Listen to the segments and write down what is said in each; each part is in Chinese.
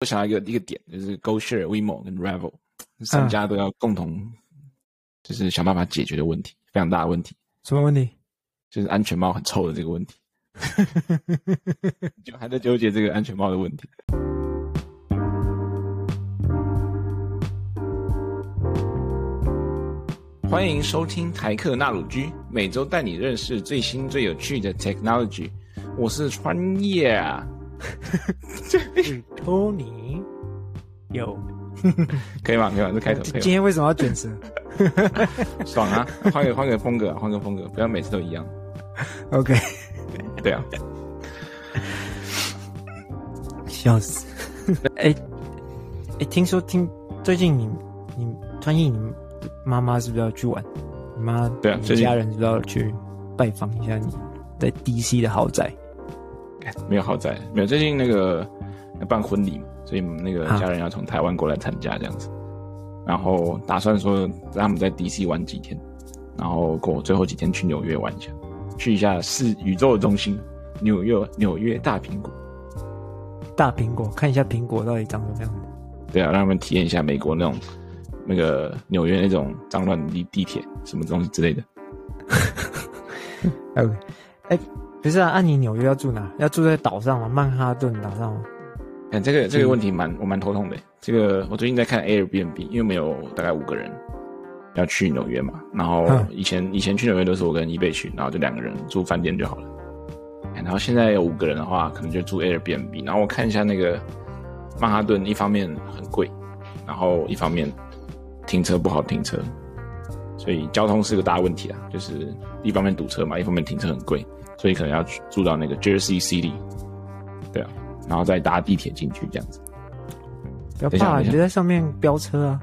我想到一个一个点，就是 GoShare、WeMo 跟 Revel 三家都要共同，就是想办法解决的问题，非常大的问题。什么问题？就是安全帽很臭的这个问题。就还在纠结这个安全帽的问题。欢迎收听台客纳鲁居，每周带你认识最新最有趣的 technology。我是川叶啊。是托尼，有 可以吗？可以吗？这开头可以。今天为什么要卷舌？爽啊！换个换个风格，换个风格，不要每次都一样。OK，对啊，笑死！哎哎，听说听最近你你川叶，你妈妈是不是要去玩？你妈对啊，你家人是不是要去拜访一下你在 DC 的豪宅？没有豪宅，没有。最近那个要办婚礼嘛，所以那个家人要从台湾过来参加这样子，然后打算说让他们在 DC 玩几天，然后过最后几天去纽约玩一下，去一下是宇宙的中心纽约纽约大苹果，大苹果看一下苹果到底长什么样子。对啊，让他们体验一下美国那种那个纽约那种脏乱的地铁什么东西之类的。OK，哎。不是啊，按你纽约要住哪？要住在岛上吗？曼哈顿岛上吗？哎，这个这个问题蛮我蛮头痛的。这个我最近在看 Airbnb，因为我们有大概五个人要去纽约嘛。然后以前、嗯、以前去纽约都是我跟一贝去，然后就两个人住饭店就好了。然后现在有五个人的话，可能就住 Airbnb。然后我看一下那个曼哈顿，一方面很贵，然后一方面停车不好停车，所以交通是个大问题啊。就是一方面堵车嘛，一方面停车很贵。所以可能要住到那个 Jersey City，对啊，然后再搭地铁进去这样子。不要怕，你就在上面飙车啊！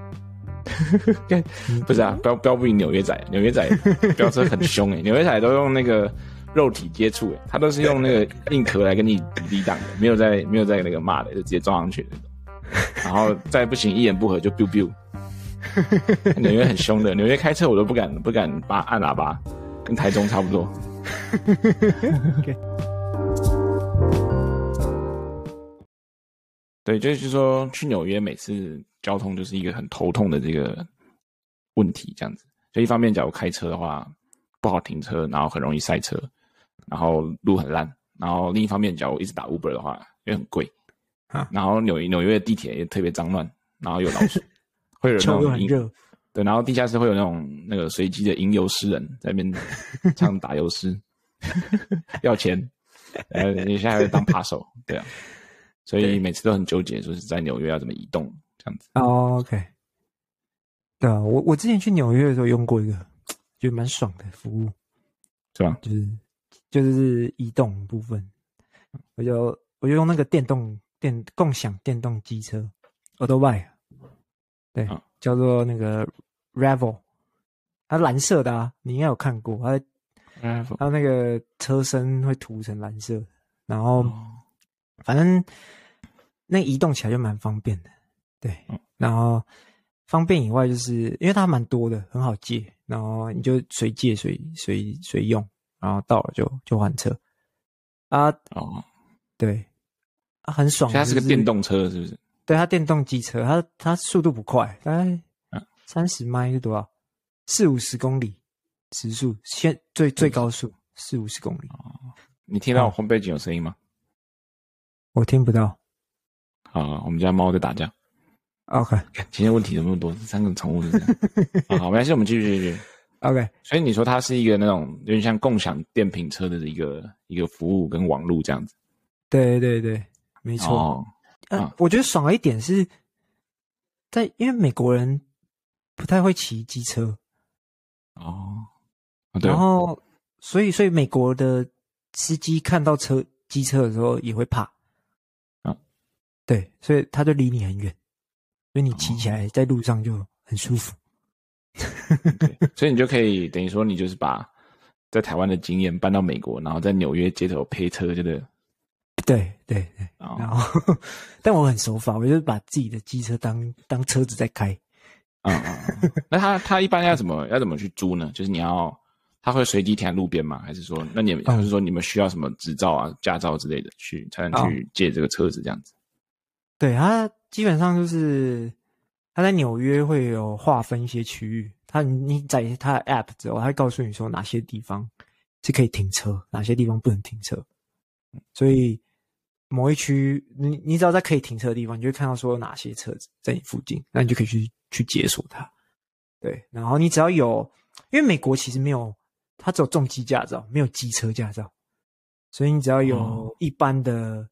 不是啊，飙飙不赢纽约仔，纽约仔 飙车很凶诶、欸，纽约仔都用那个肉体接触诶、欸，他都是用那个 硬壳来跟你抵挡的，没有在没有在那个骂的，就直接撞上去的那种。然后再不行，一言不合就 biu biu。纽约很凶的，纽约开车我都不敢不敢把按喇叭，跟台中差不多。Okay. 对，就是说去纽约每次交通就是一个很头痛的这个问题，这样子。就一方面，假如开车的话不好停车，然后很容易塞车，然后路很烂。然后另一方面，假如一直打 Uber 的话，也很贵。啊，然后纽纽约的地铁也特别脏乱，然后有老鼠，会有那种很热。对，然后地下室会有那种那个随机的吟游诗人在那边唱打油诗，要钱，呃，你现在还当扒手，对啊，所以每次都很纠结，说是在纽约要怎么移动这样子。哦，OK，对啊，我我之前去纽约的时候用过一个，觉得蛮爽的服务，是吧？就是就是移动部分，我就我就用那个电动电共享电动机车，Autobike，对，哦、叫做那个。Revel，它蓝色的啊，你应该有看过。它它那个车身会涂成蓝色，然后反正那移动起来就蛮方便的。对，然后方便以外，就是因为它蛮多的，很好借，然后你就随借随随随用，然后到了就就换车。啊哦，对，啊很爽。它是个电动车，是不是？对，它电动机车，它它速度不快，大概。三十迈是多少？四五十公里时速，现最最高速四五十公里。哦，你听到我后背景有声音吗？我听不到。啊，我们家猫在打架。OK，今天问题有那么多，三个宠物是这样。好，没关系，我们继续继续。OK，所以你说它是一个那种有点像共享电瓶车的一个一个服务跟网络这样子。对对对，没错。哦，呃，我觉得爽的一点是在，因为美国人。不太会骑机车，哦，对然后所以所以美国的司机看到车机车的时候也会怕，啊，对，所以他就离你很远，所以你骑起来在路上就很舒服，所以你就可以等于说你就是把在台湾的经验搬到美国，然后在纽约街头配车，就对，对对对，然后 但我很守法，我就是把自己的机车当当车子在开。啊嗯，那他他一般要怎么要怎么去租呢？就是你要他会随机停在路边吗？还是说那你们还是说你们需要什么执照啊、驾照之类的去才能去借这个车子这样子？对，他基本上就是他在纽约会有划分一些区域，他你在他的 App 之后，他会告诉你说哪些地方是可以停车，哪些地方不能停车。所以某一区，你你只要在可以停车的地方，你就会看到说有哪些车子在你附近，那你就可以去去解锁它。对，然后你只要有，因为美国其实没有，它只有重机驾照，没有机车驾照，所以你只要有一般的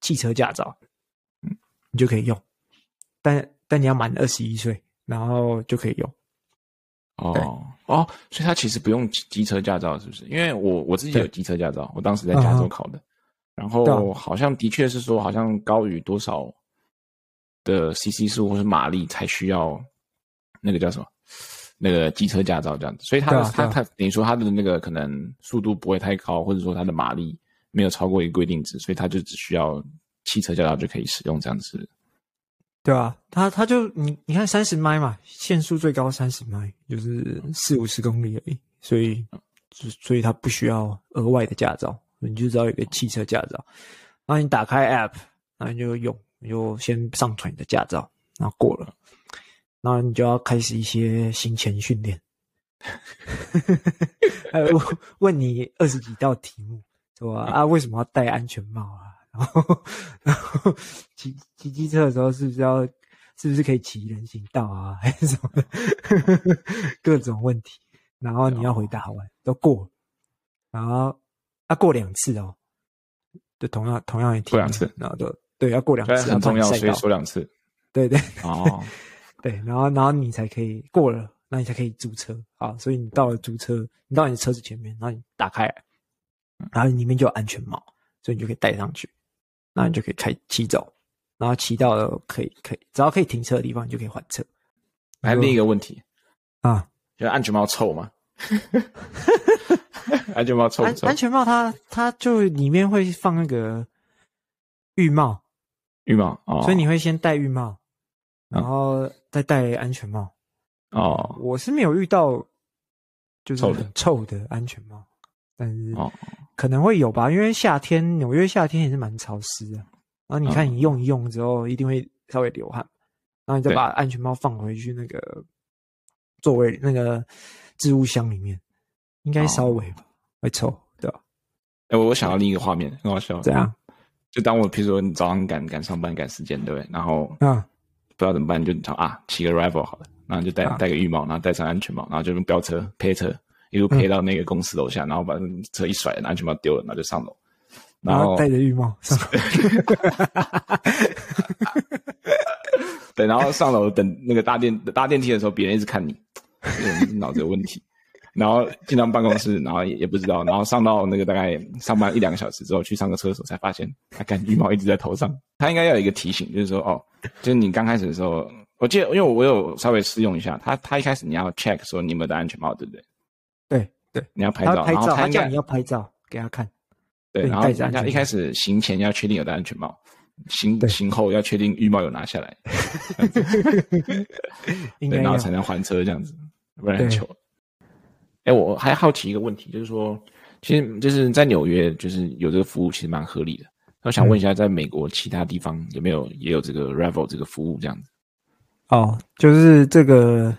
汽车驾照。嗯你就可以用，但但你要满二十一岁，然后就可以用。哦哦，所以他其实不用机车驾照，是不是？因为我我自己有机车驾照，我当时在加州考的，嗯、然后好像的确是说，好像高于多少的 CC 数或是马力才需要那个叫什么那个机车驾照这样子。所以他他他等于说他的那个可能速度不会太高，或者说他的马力没有超过一个规定值，所以他就只需要。汽车驾照就可以使用这样子，对啊，他他就你你看三十迈嘛，限速最高三十迈，就是四五十公里而已，所以所以他不需要额外的驾照，你就知道有个汽车驾照，然后你打开 App，然后你就用，你就先上传你的驾照，然后过了，然后你就要开始一些行前训练，还有问你二十几道题目，说啊为什么要戴安全帽啊？然后，然后骑骑机车的时候，是不是要，是不是可以骑人行道啊，还是什么的？各种问题，然后你要回答完都过，然后要、啊、过两次哦，就同样同样一题过两次，然后都对要过两次，很重要，所以说两次，对对。哦，对，然后然后你才可以过了，那你才可以租车。啊，所以你到了租车，你到你的车子前面，然后你打开来，然后里面就有安全帽，所以你就可以戴上去。那你就可以开骑走，然后骑到了可以可以，只要可以停车的地方，你就可以还车。还有另一个问题。啊，就是安全帽臭吗？安全帽臭不臭？安全帽它它就里面会放那个浴帽，浴帽哦，所以你会先戴浴帽，然后再戴安全帽。哦，我是没有遇到就是很臭的安全帽。但是可能会有吧，因为夏天纽约夏天也是蛮潮湿的。然后你看你用一用之后，一定会稍微流汗，然后你再把安全帽放回去那个座位那个置物箱里面，应该稍微吧会臭，对吧？哎，我想到另一个画面，很好笑。怎样？就当我譬如说你早上赶赶上班赶时间，对不对？然后嗯，不知道怎么办，就想啊骑个 Rival 好了，然后就戴戴个浴帽，然后戴上安全帽，然后就用飙车配车。一路陪到那个公司楼下，嗯、然后把车一甩，安全帽丢了，然后就上楼，然后戴着浴帽 上楼。对，然后上楼等那个搭电搭电梯的时候，别人一直看你，脑子有问题。然后进到办公室，然后也也不知道，然后上到那个大概上班一两个小时之后，去上个厕所才发现，他看浴帽一直在头上。他应该要有一个提醒，就是说哦，就是你刚开始的时候，我记得因为我有稍微试用一下，他他一开始你要 check 说你有没有戴安全帽，对不对？对对，你要拍照，拍照，他，他叫你要拍照给他看。对，然后人家一开始行前要确定有戴安全帽，行行后要确定浴帽有拿下来，对，然后才能还车这样子，不然很糗。哎，我还好奇一个问题，就是说，其实就是在纽约，就是有这个服务，其实蛮合理的。我想问一下，在美国其他地方有没有也有这个 Revel 这个服务这样子？哦，就是这个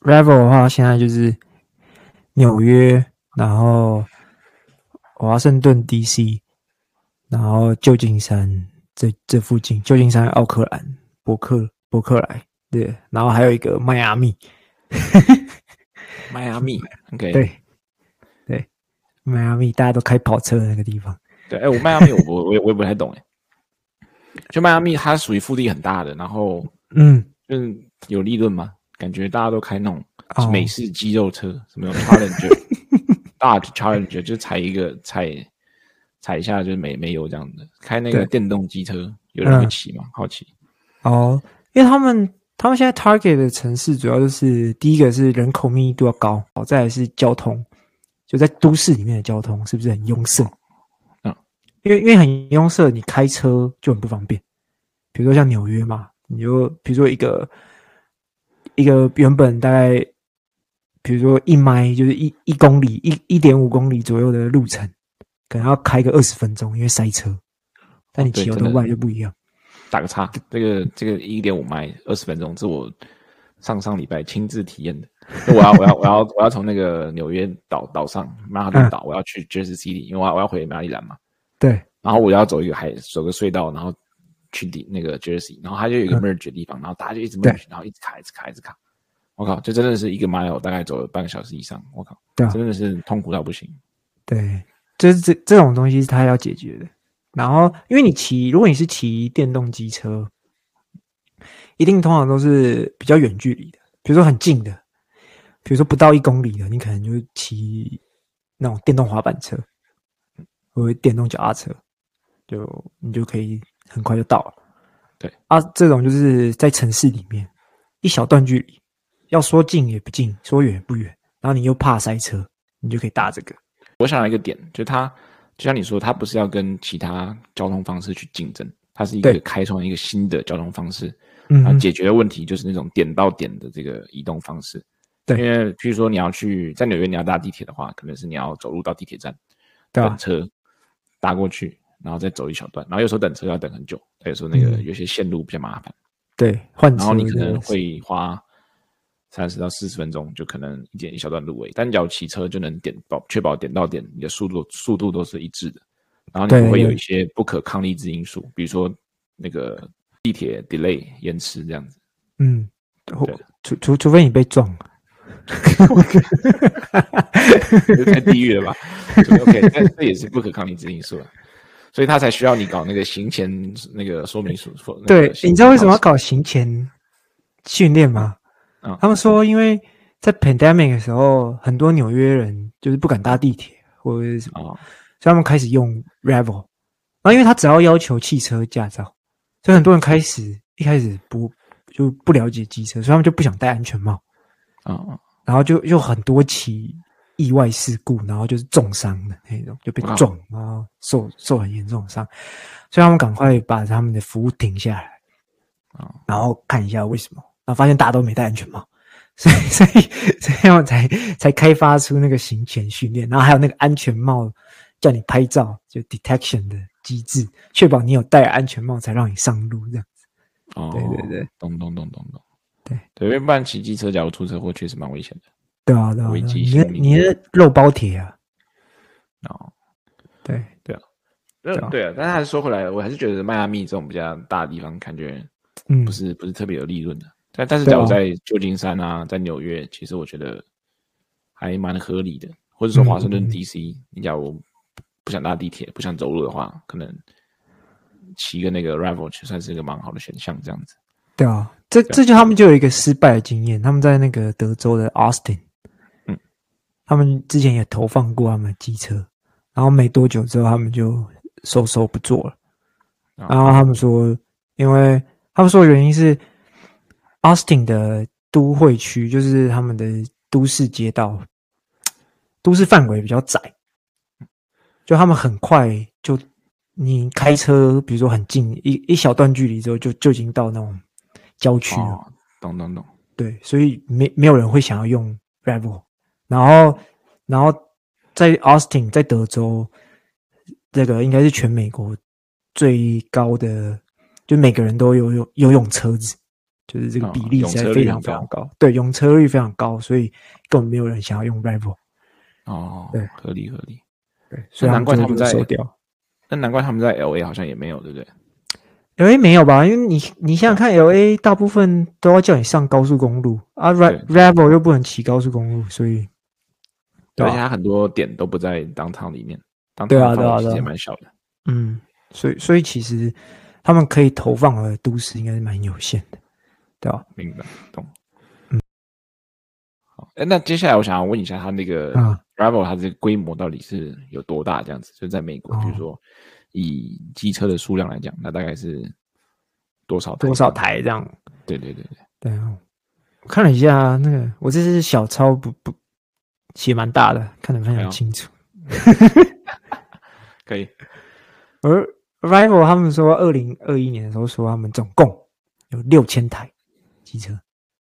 Revel 的话，现在就是。纽约，然后华盛顿 D.C.，然后旧金山这这附近，旧金山、奥克兰、伯克伯克莱，对，然后还有一个迈阿密，迈阿密，OK，对对，迈阿密大家都开跑车的那个地方，对，哎，我迈阿密我我我也我也不太懂哎，就迈阿密它属于腹地很大的，然后嗯，就是有利润吗？感觉大家都开那种。美式肌肉车，oh. 什么 Challenger，大 Challenger 就踩一个踩踩一下就是没没油这样的，开那个电动机车，有人会骑吗？嗯、好奇。哦，因为他们他们现在 target 的城市主要就是第一个是人口密度要高，好，再来是交通，就在都市里面的交通是不是很拥塞？嗯，因为因为很拥塞，你开车就很不方便。比如说像纽约嘛，你就比如说一个一个原本大概。比如说一迈就是一一公里一一点五公里左右的路程，可能要开个二十分钟，因为塞车。但你骑欧兜拜就不一样，打个叉，这个这个一点五迈二十分钟，这是我上上礼拜亲自体验的。我要我要我要我要从那个纽约岛岛上曼哈顿岛，我要去 Jersey City，因为我要我要回马里兰嘛。对，然后我要走一个海，走个隧道，然后去底那个 Jersey，然后它就有一个 merge 的地方，然后大家就一直 merge，然后一直卡，一直卡，一直卡。我靠，这真的是一个 mile，大概走了半个小时以上。我靠，对，真的是痛苦到不行。对，就是这这种东西是他要解决的。然后，因为你骑，如果你是骑电动机车，一定通常都是比较远距离的，比如说很近的，比如说不到一公里的，你可能就骑那种电动滑板车，或者电动脚踏车，就你就可以很快就到了。对啊，这种就是在城市里面一小段距离。要说近也不近，说远也不远，然后你又怕塞车，你就可以搭这个。我想到一个点，就它就像你说，它不是要跟其他交通方式去竞争，它是一个开创一个新的交通方式，嗯解决的问题就是那种点到点的这个移动方式。对，因为譬如说你要去在纽约，你要搭地铁的话，可能是你要走路到地铁站，等车搭过去，然后再走一小段，然后有时候等车要等很久，有时候那个有些线路比较麻烦。对，然后你可能会花。三十到四十分钟就可能一点一小段路而已，单脚骑车就能点保确保点到点，你的速度速度都是一致的，然后你不会有一些不可抗力之因素，比如说那个地铁 delay 延迟这样子。嗯，除除除非你被撞了，太地狱了吧？OK，那这也是不可抗力之因素了，所以他才需要你搞那个行前那个说明书。对，你知道为什么要搞行前训练吗？他们说，因为在 pandemic 的时候，很多纽约人就是不敢搭地铁或者是什么，所以他们开始用 Revel。然后，因为他只要要求汽车驾照，所以很多人开始一开始不就不了解机车，所以他们就不想戴安全帽。啊，然后就又很多起意外事故，然后就是重伤的那种，就被撞，然后受受很严重的伤，所以他们赶快把他们的服务停下来，然后看一下为什么。然后发现大家都没戴安全帽，所以所以这样才才开发出那个行前训练，然后还有那个安全帽叫你拍照就 detection 的机制，确保你有戴安全帽才让你上路这样子。哦，对对对，咚咚咚咚咚，对对，因为不然骑机车假如出车祸确实蛮危险的。对啊对啊，你你是肉包铁啊。哦，对对啊，对啊，对啊，但是还是说回来，我还是觉得迈阿密这种比较大的地方，感觉嗯不是不是特别有利润的。但但是，假如在旧金山啊，在纽约，其实我觉得还蛮合理的。或者说华盛顿 DC，你假如不想搭地铁，不想走路的话，可能骑个那个就算是一个蛮好的选项。这样子，对啊，这这就他们就有一个失败的经验。他们在那个德州的 Austin，嗯，他们之前也投放过他们的机车，然后没多久之后，他们就收收不做了。然后他们说，因为他们说的原因是。Austin 的都会区就是他们的都市街道，都市范围比较窄，就他们很快就你开车，比如说很近一一小段距离之后，就就已经到那种郊区了。懂懂懂。对，所以没没有人会想要用 Revel。然后，然后在 Austin，在德州，这个应该是全美国最高的，就每个人都有有有用车子。就是这个比例实在非常非常高，对，用车率非常高，所以根本没有人想要用 Rival。哦，对，合理合理，对，所以难怪他们在收掉。那难怪他们在 LA 好像也没有，对不对？LA 没有吧？因为你你想想看，LA 大部分都要叫你上高速公路啊，Rival 又不能骑高速公路，所以对而且它很多点都不在 downtown 里面，对啊，对啊，其实也蛮小的。嗯，所以所以其实他们可以投放的都市应该是蛮有限的。对吧？明白，懂。嗯，好。哎，那接下来我想要问一下，他那个 Rival 他这个规模到底是有多大？这样子，就在美国，比如说以机车的数量来讲，那大概是多少？多少台这样？对对对对。对啊，我看了一下那个，我这是小抄，不不写蛮大的，看得非常清楚。可以。而 Rival 他们说，二零二一年的时候说，他们总共有六千台。机车，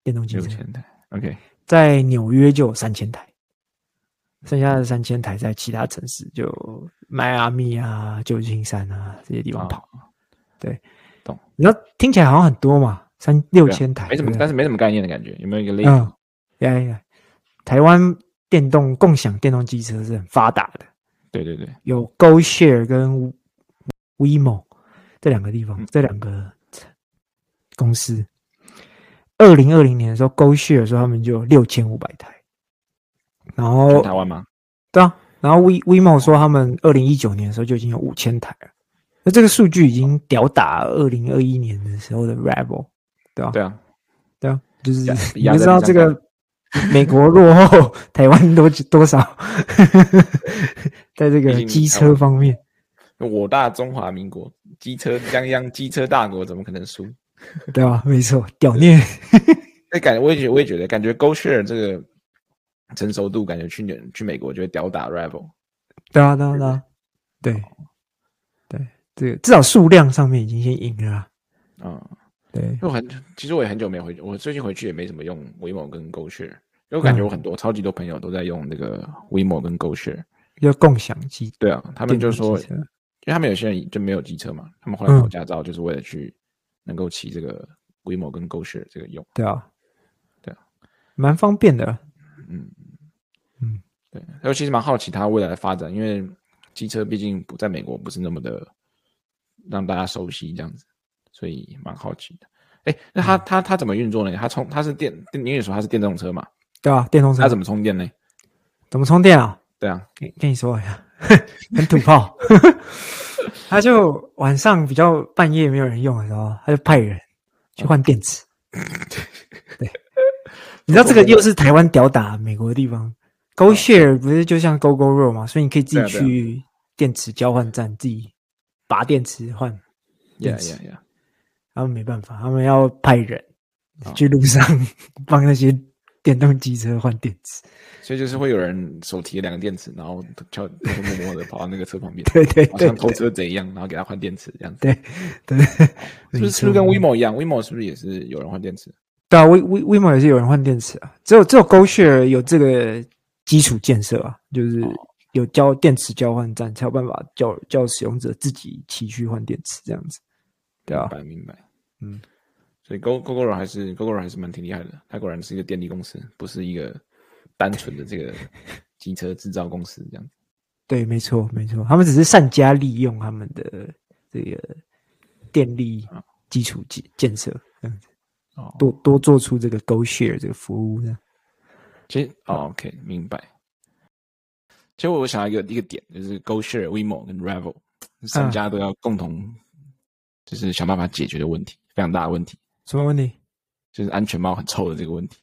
电动机车，六千台。OK，在纽约就有三千台，剩下的三千台在其他城市，就迈阿密啊、旧金山啊这些地方跑。对，懂。你知道听起来好像很多嘛，三六千台，没什么，但是没什么概念的感觉，有没有一个类？嗯，呀呀，台湾电动共享电动机车是很发达的。对对对，有 GoShare 跟 WeMo 这两个地方，嗯、这两个公司。二零二零年的时候，GoShare 的时候他们就有六千五百台。然后台湾吗？对啊。然后 We WeMo 说他们二零一九年的时候就已经有五千台了。那这个数据已经吊打二零二一年的时候的 Revel，对吧？对啊，对啊，就是你知道这个。美国落后台湾多多少？在这个机车方面，我大中华民国机车泱泱，机车大国怎么可能输？对吧？没错，屌念。那感觉我也觉，我也觉得，感觉 GoShare 这个成熟度，感觉去年去美国就会吊打 Rival。对啊，对啊，对啊，对，对，这个至少数量上面已经先赢了。嗯。对，我很其实我也很久没回去，我最近回去也没怎么用 WeMo 跟 GoShare，因为我感觉我很多、嗯、超级多朋友都在用那个 WeMo 跟 GoShare，要共享机。对啊，他们就说，因为他们有些人就没有机车嘛，他们后来考驾照就是为了去能够起这个 WeMo 跟 GoShare 这个用。对啊，对啊，蛮方便的。嗯嗯，对，尤其是蛮好奇它未来的发展，因为机车毕竟不在美国不是那么的让大家熟悉这样子。所以蛮好奇的，哎，那它它它怎么运作呢？它充它是电，你也说它是电动车嘛？对啊，电动车。它怎么充电呢？怎么充电啊？对啊，跟跟你说一下，很土炮。他就晚上比较半夜没有人用的时候，他就派人去换电池。对，你知道这个又是台湾屌打美国的地方。GoShare 不是就像 Gogoro 嘛？所以你可以自己去电池交换站自己拔电池换电池。他们没办法，他们要派人去路上 帮那些电动机车换电池，所以就是会有人手提两个电池，然后悄偷偷摸摸的跑到那个车旁边，对 对，像偷车贼一样，然后给他换电池这样子。对对，是不是跟 WeMo 一样？WeMo 是不是也是有人换电池？对啊，We We WeMo 也是有人换电池啊。只有只有 GoShare 有这个基础建设啊，就是有交电池交换站，才有办法叫叫使用者自己骑去换电池这样子。对啊，明白明白。嗯，所以 Go Gogoro 还是 Gogoro 还是蛮挺厉害的。它果然是一个电力公司，不是一个单纯的这个 机车制造公司这样子。对，没错没错，他们只是善加利用他们的这个电力基础建建设这样子，哦，多多做出这个 GoShare 这个服务这样。其实、哦、OK 明白。其实我想到一个一个点，就是 GoShare、WeMo 跟 Revel 三家都要共同。就是想办法解决的问题，非常大的问题。什么问题？就是安全帽很臭的这个问题。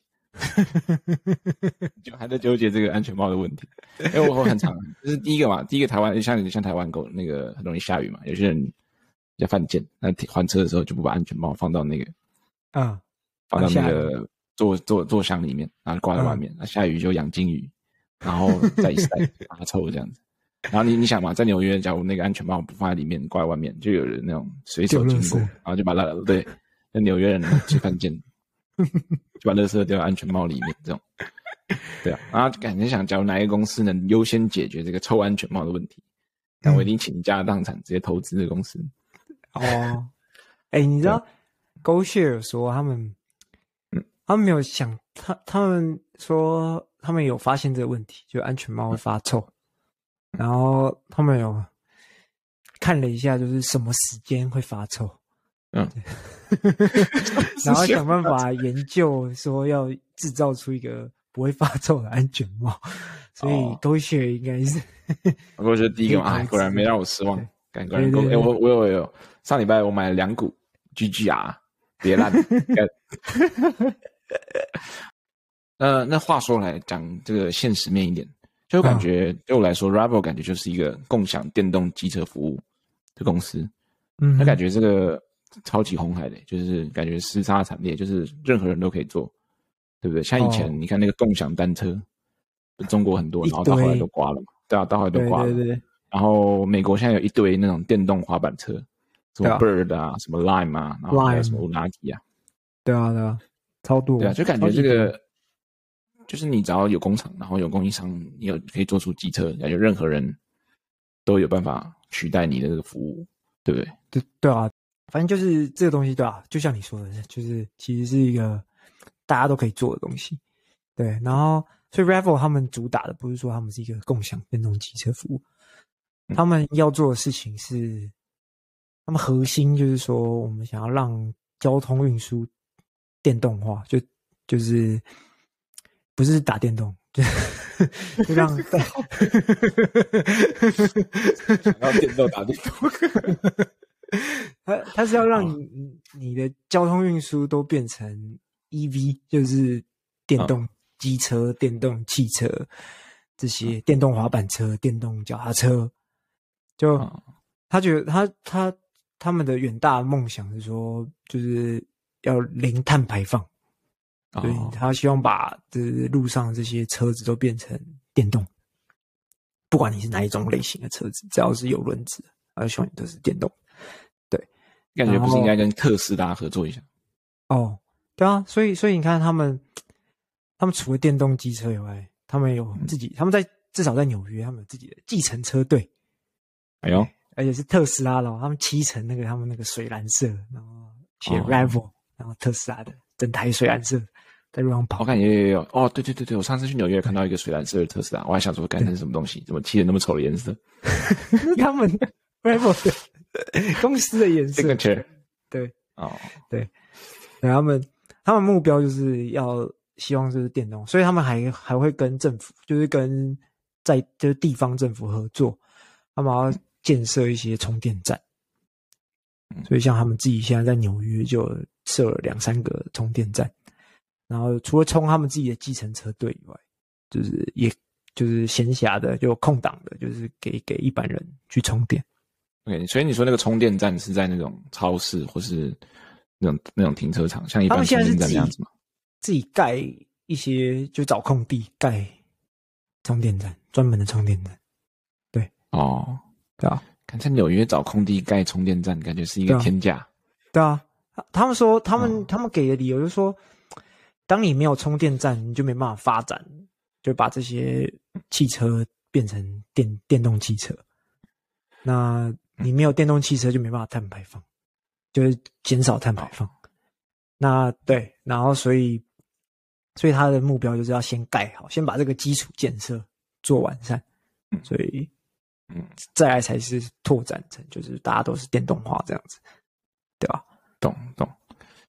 就还在纠结这个安全帽的问题。因为我很常，就是第一个嘛，第一个台湾像像台湾狗那个很容易下雨嘛，有些人比较犯贱，那还车的时候就不把安全帽放到那个啊，放到那个座座座箱里面，然后挂在外面。那、嗯、下雨就养金鱼，然后再一晒发臭这样子。然后你你想嘛，在纽约，假如那个安全帽不放在里面，挂在外面，就有人那种随手经过，然后就把它对，那纽约人去犯贱，就把垃圾丢到安全帽里面，这种，对啊，然后感觉想，假如哪一个公司能优先解决这个臭安全帽的问题，那我一定倾家荡产，直接投资这个公司。哦，哎，你知道，GoShare 说他们，嗯，他们没有想，他他们说他们有发现这个问题，就安全帽会发臭。然后他们有看了一下，就是什么时间会发臭，嗯，然后想办法研究说要制造出一个不会发臭的安全帽，所以 GoShare 应该是，我觉得第一个嘛，果然没让我失望，感觉哎，我我有有上礼拜我买了两股 GGR，别烂，呃，那话说来讲，这个现实面一点。就感觉对我来说，Revel 感觉就是一个共享电动机车服务的公司。嗯，那感觉这个超级红海的，就是感觉厮杀惨烈，就是任何人都可以做，对不对？像以前你看那个共享单车，中国很多，然后到后来都挂了嘛，对啊，到后来都挂了。对对。然后美国现在有一堆那种电动滑板车，什么 Bird 啊，什么 Lime 啊，然后还有什么 Unagi 啊，对啊对啊，超多。对啊，就感觉这个。就是你只要有工厂，然后有供应商，你有可以做出机车，感觉任何人都有办法取代你的这个服务，对不对？对对啊，反正就是这个东西，对吧、啊？就像你说的，就是其实是一个大家都可以做的东西，对。然后，所以 Revel 他们主打的不是说他们是一个共享电动机车服务，嗯、他们要做的事情是，他们核心就是说，我们想要让交通运输电动化，就就是不是打电动，就 就让 想要电动打电动。他他是要让你你的交通运输都变成 EV，就是电动机车、电动汽车这些电动滑板车、电动脚踏车。就他觉得他他他们的远大梦想是说，就是要零碳排放，所以他希望把这路上这些车子都变成电动，不管你是哪一种类型的车子，只要是有轮子，他希望你都是电动。感觉不是应该跟特斯拉合作一下？哦，对啊，所以所以你看他们，他们除了电动机车以外，他们有自己，嗯、他们在至少在纽约，他们有自己的计程车队。哎呦，而且是特斯拉的，他们漆成那个他们那个水蓝色，然后写 Rival，、哦、然后特斯拉的整台水蓝色在路上跑。我看有有有哦，对对对对，我上次去纽约看到一个水蓝色的特斯拉，我还想说，干成什么东西？怎么漆的那么丑的颜色？他们的。公司的颜色，对，哦，对，然后他们他们目标就是要希望是电动，所以他们还还会跟政府，就是跟在就是地方政府合作，他们要建设一些充电站。所以像他们自己现在在纽约就设了两三个充电站，然后除了充他们自己的计程车队以外，就是也就是闲暇的就空档的，就是给给一般人去充电。OK，所以你说那个充电站是在那种超市或是那种那种停车场，像一般充电站那样子吗？自己盖一些，就找空地盖充电站，专门的充电站。对，哦，对啊，看在纽约找空地盖充电站，感觉是一个天价。对啊，他们说，他们、哦、他们给的理由就是说，当你没有充电站，你就没办法发展，就把这些汽车变成电电动汽车。那你没有电动汽车就没办法碳排放，就是减少碳排放。那对，然后所以，所以他的目标就是要先盖好，先把这个基础建设做完善。所以，嗯，再来才是拓展成就是大家都是电动化这样子，对吧？懂懂。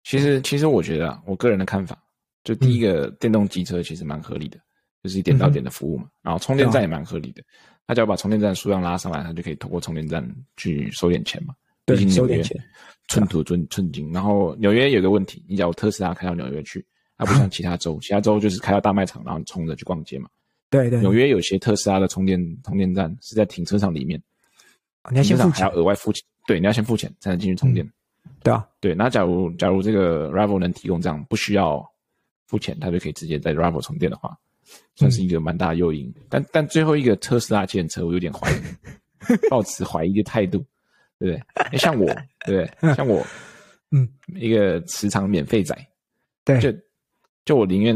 其实其实我觉得啊，我个人的看法，就第一个电动机车其实蛮合理的，就是一点到点的服务嘛。然后充电站也蛮合理的。他只要把充电站数量拉上来，他就可以通过充电站去收点钱嘛。对，收点钱，寸土寸寸金。然后纽约有个问题，你假如特斯拉开到纽约去，它不像其他州，其他州就是开到大卖场，然后冲着去逛街嘛。对对。纽约有些特斯拉的充电充电站是在停车场里面，你要先付钱，还要额外付钱。对，你要先付钱才能进去充电。对啊，对。那假如假如这个 Rival 能提供这样不需要付钱，他就可以直接在 Rival 充电的话。算是一个蛮大的诱因，嗯、但但最后一个特斯拉建车，我有点怀疑，抱持怀疑的态度，对不对？哎，像我，对不对？像我，嗯，一个时常免费仔，对，就就我宁愿，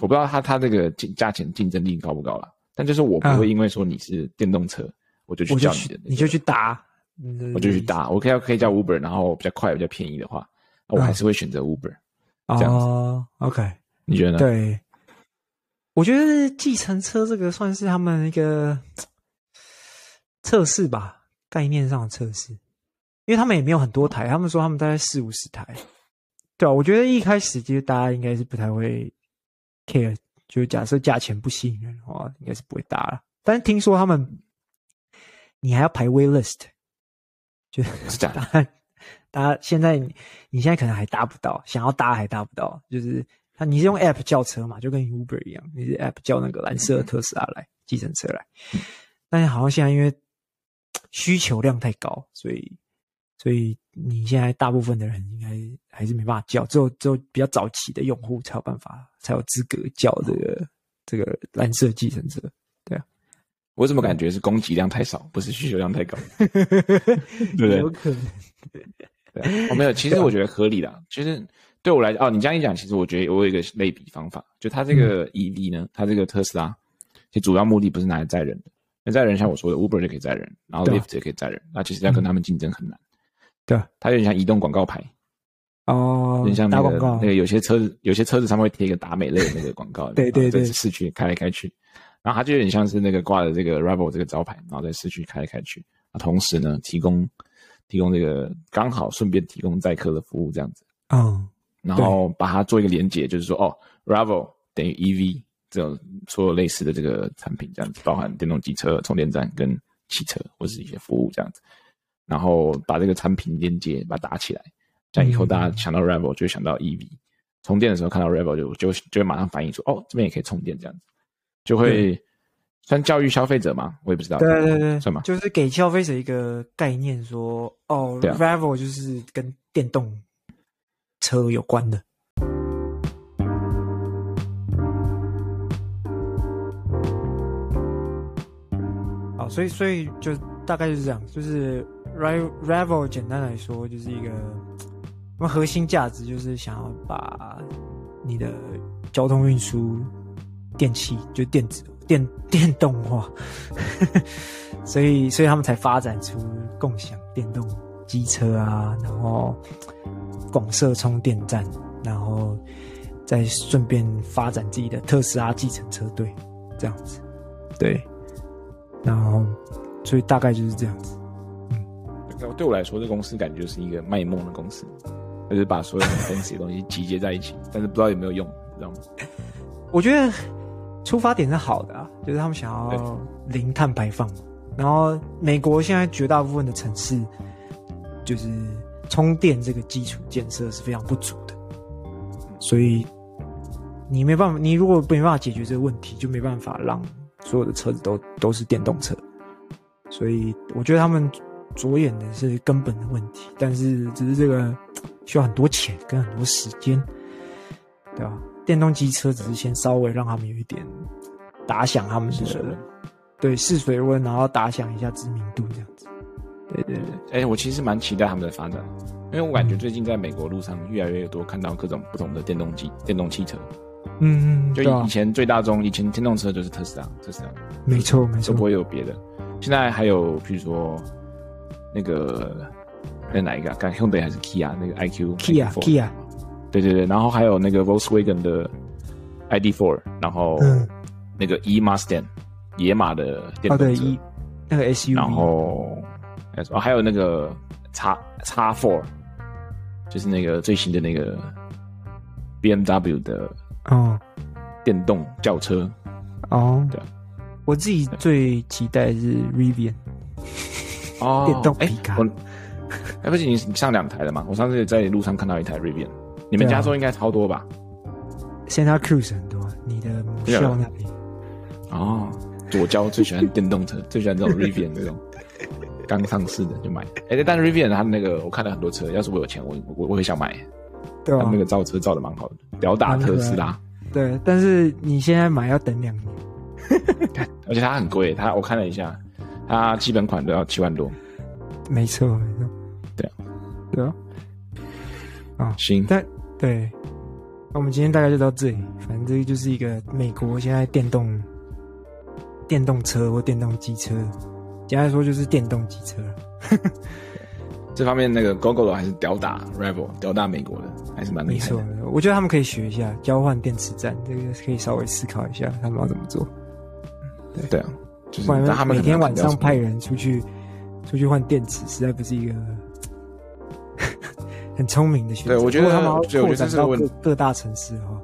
我不知道他他这个价价钱竞争力高不高了，但就是我不会因为说你是电动车，嗯、我就去叫你的、那个，你就去打，我就去搭，我可以可以叫 Uber，然后比较快比较便宜的话，我还是会选择 Uber，、嗯、这样子。哦、OK，你觉得呢？对。我觉得计程车这个算是他们一个 测试吧，概念上的测试，因为他们也没有很多台，他们说他们大概四五十台，对啊，我觉得一开始其实大家应该是不太会 care，就是假设价钱不吸引人的话，应该是不会搭了。但是听说他们，你还要排 wait list，就是假的，大家现在你现在可能还搭不到，想要搭还搭不到，就是。那你是用 App 叫车嘛？就跟 Uber 一样，你是 App 叫那个蓝色的特斯拉来计程车来。但是好像现在因为需求量太高，所以所以你现在大部分的人应该还是没办法叫，只有只有比较早期的用户才有办法，才有资格叫这个这个蓝色计程车。对啊，我怎么感觉是供给量太少，不是需求量太高？对不对？有可能。对，我没有。其实我觉得合理的，其实。对我来讲，哦，你这样一讲，其实我觉得我有一个类比方法，就它这个 EV 呢，嗯、它这个特斯拉，其实主要目的不是拿来载人的，那载人像我说的，Uber 就可以载人，然后 Lift 也可以载人，啊、那其实要跟他们竞争很难。对，它有点像移动广告牌。哦，有点像那个打广告那个有些车子有些车子上面会贴一个达美乐的那个广告，对对对在市区开来开去，然后它就有点像是那个挂的这个 Revel 这个招牌，然后在市区开来开去，啊，同时呢提供提供这个刚好顺便提供载客的服务这样子，嗯，然后把它做一个连接，就是说哦，Ravel 等于 EV 这种所有类似的这个产品这样子，包含电动机车充电站跟汽车或是一些服务这样子，然后把这个产品连接把它打起来。这样以后大家想到 Ravel 就想到 EV，充电的时候看到 Ravel 就就就会马上反应说，哦，这边也可以充电这样子，就会算教育消费者吗？我也不知道。对对对，什么？就是给消费者一个概念说，哦啊，Ravel 就是跟电动车有关的。好，所以所以就大概就是这样，就是 Re Revel 简单来说就是一个。我们核心价值就是想要把你的交通运输电器就电子电电动化，所以所以他们才发展出共享电动机车啊，然后广设充电站，然后再顺便发展自己的特斯拉计程车队这样子，对，然后所以大概就是这样子。嗯，对我来说，这公司感觉就是一个卖梦的公司。就是把所有很 fancy 的东西集结在一起，但是不知道有没有用，知道吗？我觉得出发点是好的啊，就是他们想要零碳排放。然后美国现在绝大部分的城市，就是充电这个基础建设是非常不足的，所以你没办法，你如果没办法解决这个问题，就没办法让所有的车子都都是电动车。所以我觉得他们着眼的是根本的问题，但是只是这个。需要很多钱跟很多时间，对吧？电动机车只是先稍微让他们有一点打响他们的对试水温，然后打响一下知名度这样子。对对对，哎、欸，我其实蛮期待他们的发展，因为我感觉最近在美国路上越来越多看到各种不同的电动机、电动汽车。嗯嗯，就以前最大宗，以前电动车就是特斯拉，特斯拉，没错没错，都不会有别的。现在还有，比如说那个。那哪一个、啊？看 Hyundai 还是 Kia 那个 iQ？Kia Kia，对对对，然后还有那个 Volkswagen 的 ID.4，然后那个 E Mustang 野马的电动车，哦、对 E 那个 SUV，然后哦还有那个 X X4，就是那个最新的那个 BMW 的哦。电动轿车。哦，对，我自己最期待的是 Rivian 哦 电动皮卡。哎，不是你你上两台了吗？我上次在路上看到一台 Rivian，你们加州应该超多吧？Santa Cruz 很多，你的母校那里。哦，左交最喜欢电动车，最喜欢这种 Rivian 这种 刚上市的就买。哎、欸，但 Rivian 它那个我看了很多车，要是我有钱，我我我也想买。对啊，他那个造车造的蛮好的，吊打特斯拉。对，但是你现在买要等两年，而且它很贵，它我看了一下，它基本款都要七万多。没错，没错。对啊，对啊，啊，行，但对，那我们今天大概就到这里。反正这就是一个美国现在电动电动车或电动机车，简单来说就是电动机车。这方面那个 Gogoro 还是吊打 Revel，吊打美国的，还是蛮厉害的。我觉得他们可以学一下交换电池站，这个可以稍微思考一下他们要怎么做。对对啊，就是他们每天晚上派人出去出去换电池，实在不是一个。很聪明的选择。对，我觉得他们扩展到各各大城市哈。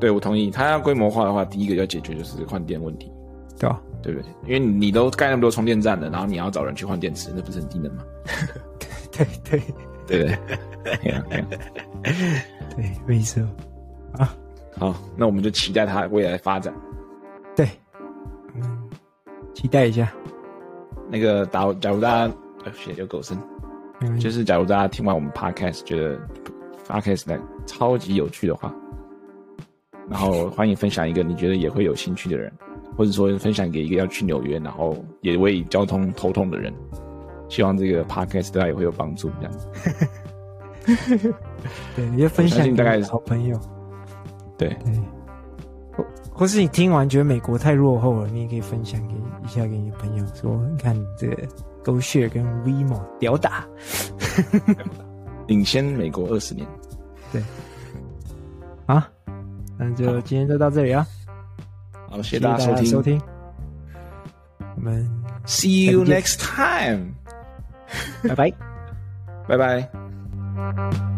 对，我同意。他要规模化的话，第一个要解决就是换电问题，对吧？对不对？因为你都盖那么多充电站了，然后你要找人去换电池，那不是很低能吗？对对对对 对，没错。啊，好，那我们就期待它未来的发展。对，嗯，期待一下。那个打，假如大家，呃，血流狗生。就是假如大家听完我们 podcast 觉得 podcast 呢超级有趣的话，然后欢迎分享一个你觉得也会有兴趣的人，或者说分享给一个要去纽约然后也为交通头痛的人，希望这个 podcast 对他也会有帮助。这样子，对，你就分享给好朋友。对对，或或是你听完觉得美国太落后了，你也可以分享给一下给你的朋友，说你看这个。GoShare 跟 WeMo 屌打，领先美国二十年。对，啊，那就今天就到这里啊。好，谢谢大家收听。收听，我们 See you next time。拜拜，拜拜。